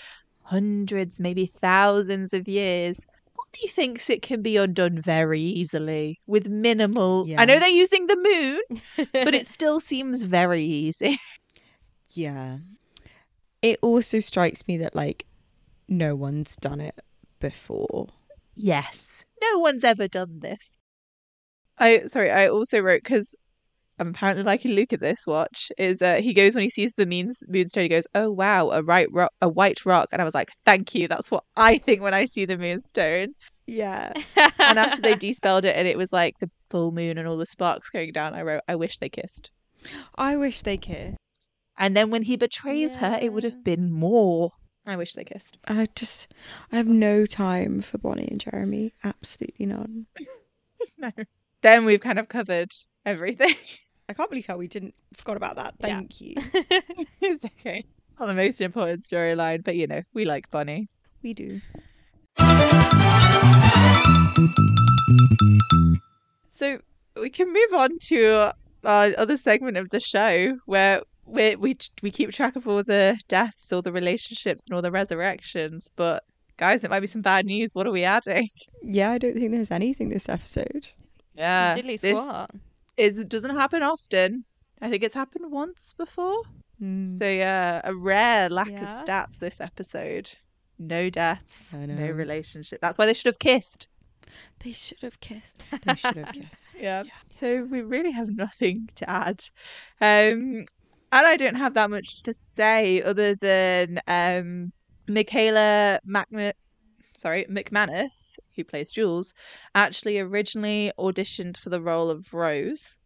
hundreds, maybe thousands of years. What thinks it can be undone very easily with minimal. Yeah. I know they're using the moon, but it still seems very easy. Yeah. It also strikes me that like no one's done it before. Yes, no one's ever done this. I sorry, I also wrote because I'm apparently liking Luke at this watch. Is uh, he goes when he sees the means moonstone, he goes, "Oh wow, a right rock, a white rock," and I was like, "Thank you, that's what I think when I see the moonstone." Yeah. And after they despelled it and it was like the full moon and all the sparks going down, I wrote, "I wish they kissed." I wish they kissed. And then when he betrays her, it would have been more. I wish they kissed. I just I have no time for Bonnie and Jeremy. Absolutely none. no. Then we've kind of covered everything. I can't believe how we didn't forgot about that. Yeah. Thank you. it's okay. Not the most important storyline, but you know, we like Bonnie. We do. So we can move on to our other segment of the show where we we we keep track of all the deaths, all the relationships, and all the resurrections. But guys, it might be some bad news. What are we adding? Yeah, I don't think there's anything this episode. Yeah, Diddly this squat. is it doesn't happen often. I think it's happened once before. Mm. So yeah, a rare lack of stats this episode. No deaths, no relationship. That's why they should have kissed. They should have kissed. They should have kissed. Yeah. So we really have nothing to add. Um and I don't have that much to say other than um Michaela sorry, McManus, who plays Jules, actually originally auditioned for the role of Rose.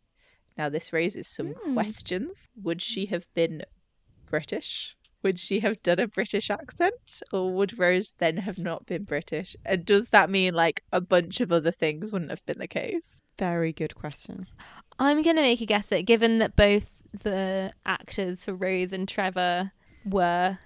Now this raises some Hmm. questions. Would she have been British? Would she have done a British accent? Or would Rose then have not been British? And does that mean like a bunch of other things wouldn't have been the case? Very good question. I'm going to make a guess that given that both the actors for Rose and Trevor were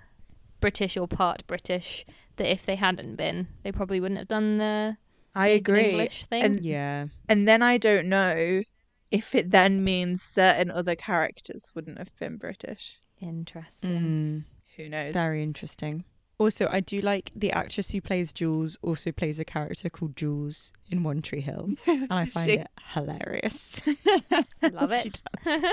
British or part British, that if they hadn't been, they probably wouldn't have done the I agree. English thing. And Yeah. and then I don't know if it then means certain other characters wouldn't have been British. Interesting. Mm. Who knows? Very interesting. Also, I do like the actress who plays Jules also plays a character called Jules in One Tree Hill. And I find She- it hilarious. Love it.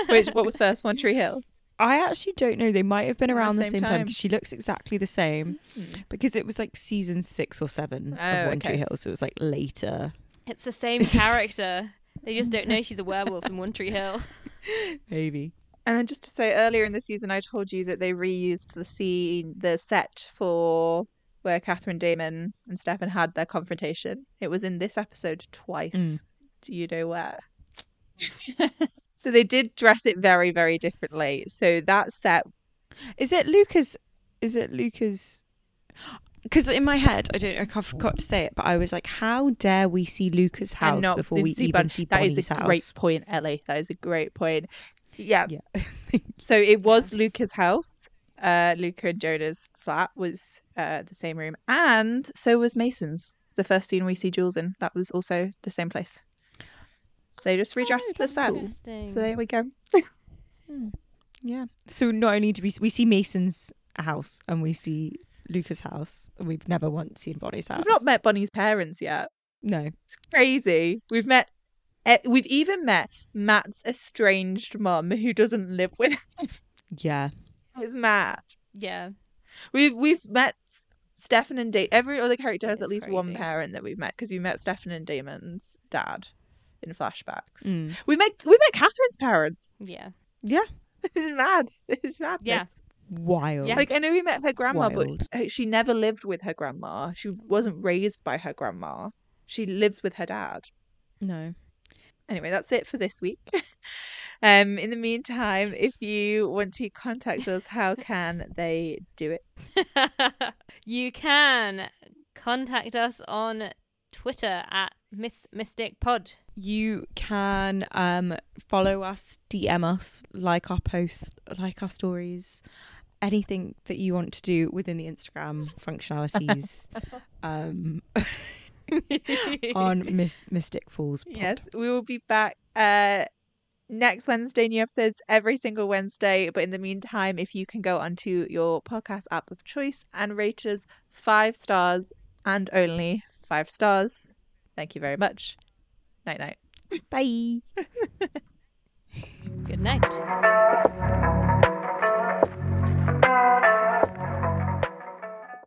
Which what was first? One Tree Hill. I actually don't know. They might have been Around around the the same same time time. because she looks exactly the same. Mm. Because it was like season six or seven Oh, of One okay. Tree Hill, so it was like later. It's the same character. They just don't know she's a werewolf in One Tree Hill. Maybe. And then just to say, earlier in the season, I told you that they reused the scene, the set for where Katherine Damon and Stefan had their confrontation. It was in this episode twice. Mm. Do you know where? so they did dress it very, very differently. So that set Is it Luka's? Is it Luka's? Because in my head, I don't know. I forgot to say it, but I was like, "How dare we see Luka's house not before we see even Bun- see That Bonnie's is a house?" great point, Ellie. That is a great point. Yeah. Yeah. So it was Luka's house. Uh, Luka and Jonah's flat was uh, the same room, and so was Mason's. The first scene we see Jules in, that was also the same place. So they just redressed the that's set. cool. So there we go. Yeah. So not only do we we see Mason's house and we see Luka's house, and we've never once seen Bonnie's house. We've not met Bonnie's parents yet. No. It's crazy. We've met. Eh, We've even met Matt's estranged mum, who doesn't live with him. Yeah. It's Matt. yeah. We've we've met Stefan and Damon. Every other character has It's at least one parent that we've met because we met Stefan and Damon's dad in flashbacks. Mm. We met we met Katherine's parents. Yeah. Yeah. This is mad. This is madness. Yeah. Wild. Yeah. Like I know we met her grandma, Wild. but she never lived with her grandma. She wasn't raised by her grandma. She lives with her dad. No. Anyway, that's it for this week. um, in the meantime, if you want to contact us, how can they do it? you can contact us on Twitter at Miss Mystic Pod. You can um follow us, DM us, like our posts, like our stories, anything that you want to do within the Instagram functionalities. um on Miss Mystic Falls Pod. Yes, we will be back uh next Wednesday, new episodes every single Wednesday. But in the meantime, if you can go onto your podcast app of choice and rate us five stars and only five stars. Thank you very much. Night night. Bye. Good night.